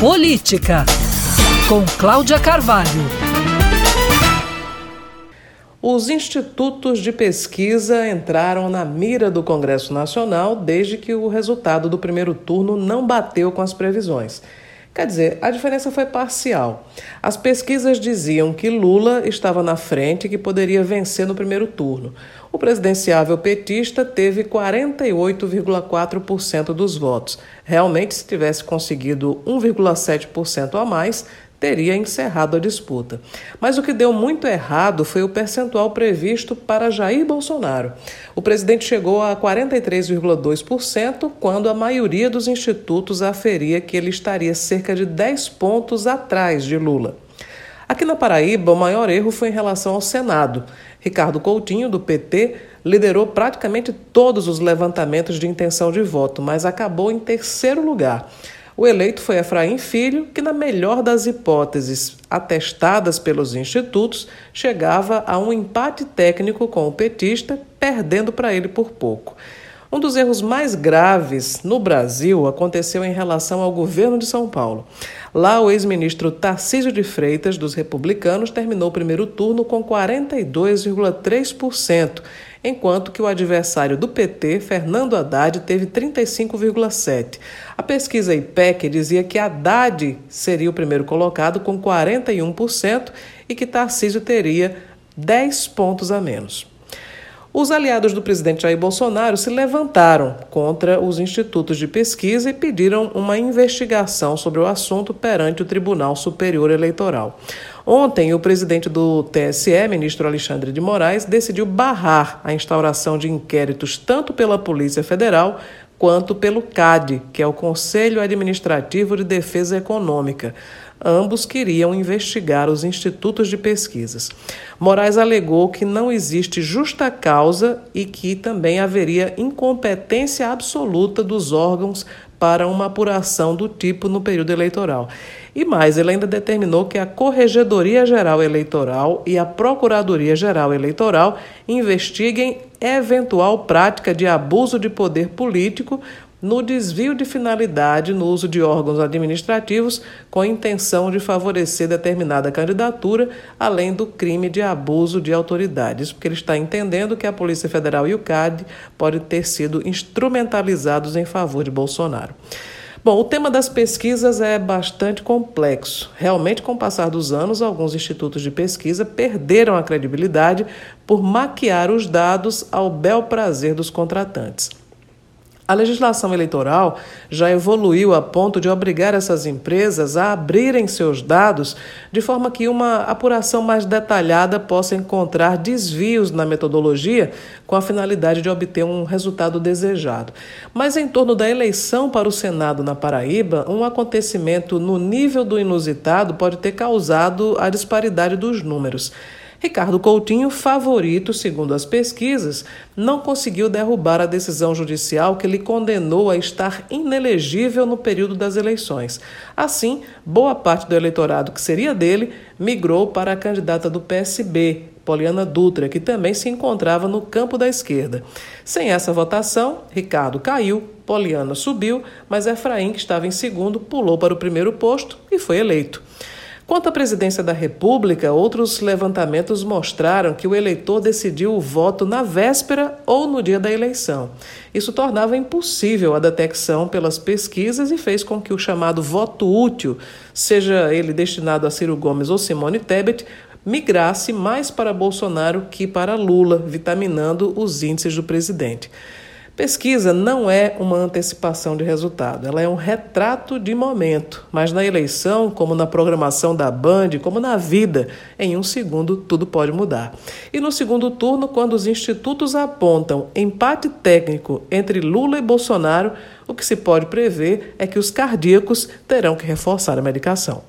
Política, com Cláudia Carvalho. Os institutos de pesquisa entraram na mira do Congresso Nacional desde que o resultado do primeiro turno não bateu com as previsões. Quer dizer, a diferença foi parcial. As pesquisas diziam que Lula estava na frente e que poderia vencer no primeiro turno. O presidenciável petista teve 48,4% dos votos. Realmente, se tivesse conseguido 1,7% a mais, teria encerrado a disputa. Mas o que deu muito errado foi o percentual previsto para Jair Bolsonaro. O presidente chegou a 43,2%, quando a maioria dos institutos aferia que ele estaria cerca de 10 pontos atrás de Lula. Aqui na Paraíba, o maior erro foi em relação ao Senado. Ricardo Coutinho, do PT, liderou praticamente todos os levantamentos de intenção de voto, mas acabou em terceiro lugar. O eleito foi Efraim Filho, que, na melhor das hipóteses atestadas pelos institutos, chegava a um empate técnico com o petista, perdendo para ele por pouco. Um dos erros mais graves no Brasil aconteceu em relação ao governo de São Paulo. Lá, o ex-ministro Tarcísio de Freitas, dos republicanos, terminou o primeiro turno com 42,3%, enquanto que o adversário do PT, Fernando Haddad, teve 35,7%. A pesquisa IPEC dizia que Haddad seria o primeiro colocado com 41% e que Tarcísio teria 10 pontos a menos. Os aliados do presidente Jair Bolsonaro se levantaram contra os institutos de pesquisa e pediram uma investigação sobre o assunto perante o Tribunal Superior Eleitoral. Ontem, o presidente do TSE, ministro Alexandre de Moraes, decidiu barrar a instauração de inquéritos tanto pela Polícia Federal quanto pelo CAD, que é o Conselho Administrativo de Defesa Econômica. Ambos queriam investigar os institutos de pesquisas. Moraes alegou que não existe justa causa e que também haveria incompetência absoluta dos órgãos para uma apuração do tipo no período eleitoral. E mais, ele ainda determinou que a Corregedoria Geral Eleitoral e a Procuradoria Geral Eleitoral investiguem eventual prática de abuso de poder político no desvio de finalidade no uso de órgãos administrativos com a intenção de favorecer determinada candidatura, além do crime de abuso de autoridades, porque ele está entendendo que a Polícia Federal e o CAD podem ter sido instrumentalizados em favor de Bolsonaro. Bom, o tema das pesquisas é bastante complexo. Realmente, com o passar dos anos, alguns institutos de pesquisa perderam a credibilidade por maquiar os dados ao bel prazer dos contratantes. A legislação eleitoral já evoluiu a ponto de obrigar essas empresas a abrirem seus dados de forma que uma apuração mais detalhada possa encontrar desvios na metodologia com a finalidade de obter um resultado desejado. Mas em torno da eleição para o Senado na Paraíba, um acontecimento no nível do inusitado pode ter causado a disparidade dos números. Ricardo Coutinho, favorito segundo as pesquisas, não conseguiu derrubar a decisão judicial que lhe condenou a estar inelegível no período das eleições. Assim, boa parte do eleitorado que seria dele migrou para a candidata do PSB, Poliana Dutra, que também se encontrava no campo da esquerda. Sem essa votação, Ricardo caiu, Poliana subiu, mas Efraim, que estava em segundo, pulou para o primeiro posto e foi eleito. Quanto à presidência da República, outros levantamentos mostraram que o eleitor decidiu o voto na véspera ou no dia da eleição. Isso tornava impossível a detecção pelas pesquisas e fez com que o chamado voto útil, seja ele destinado a Ciro Gomes ou Simone Tebet, migrasse mais para Bolsonaro que para Lula, vitaminando os índices do presidente. Pesquisa não é uma antecipação de resultado, ela é um retrato de momento. Mas na eleição, como na programação da Band, como na vida, em um segundo tudo pode mudar. E no segundo turno, quando os institutos apontam empate técnico entre Lula e Bolsonaro, o que se pode prever é que os cardíacos terão que reforçar a medicação.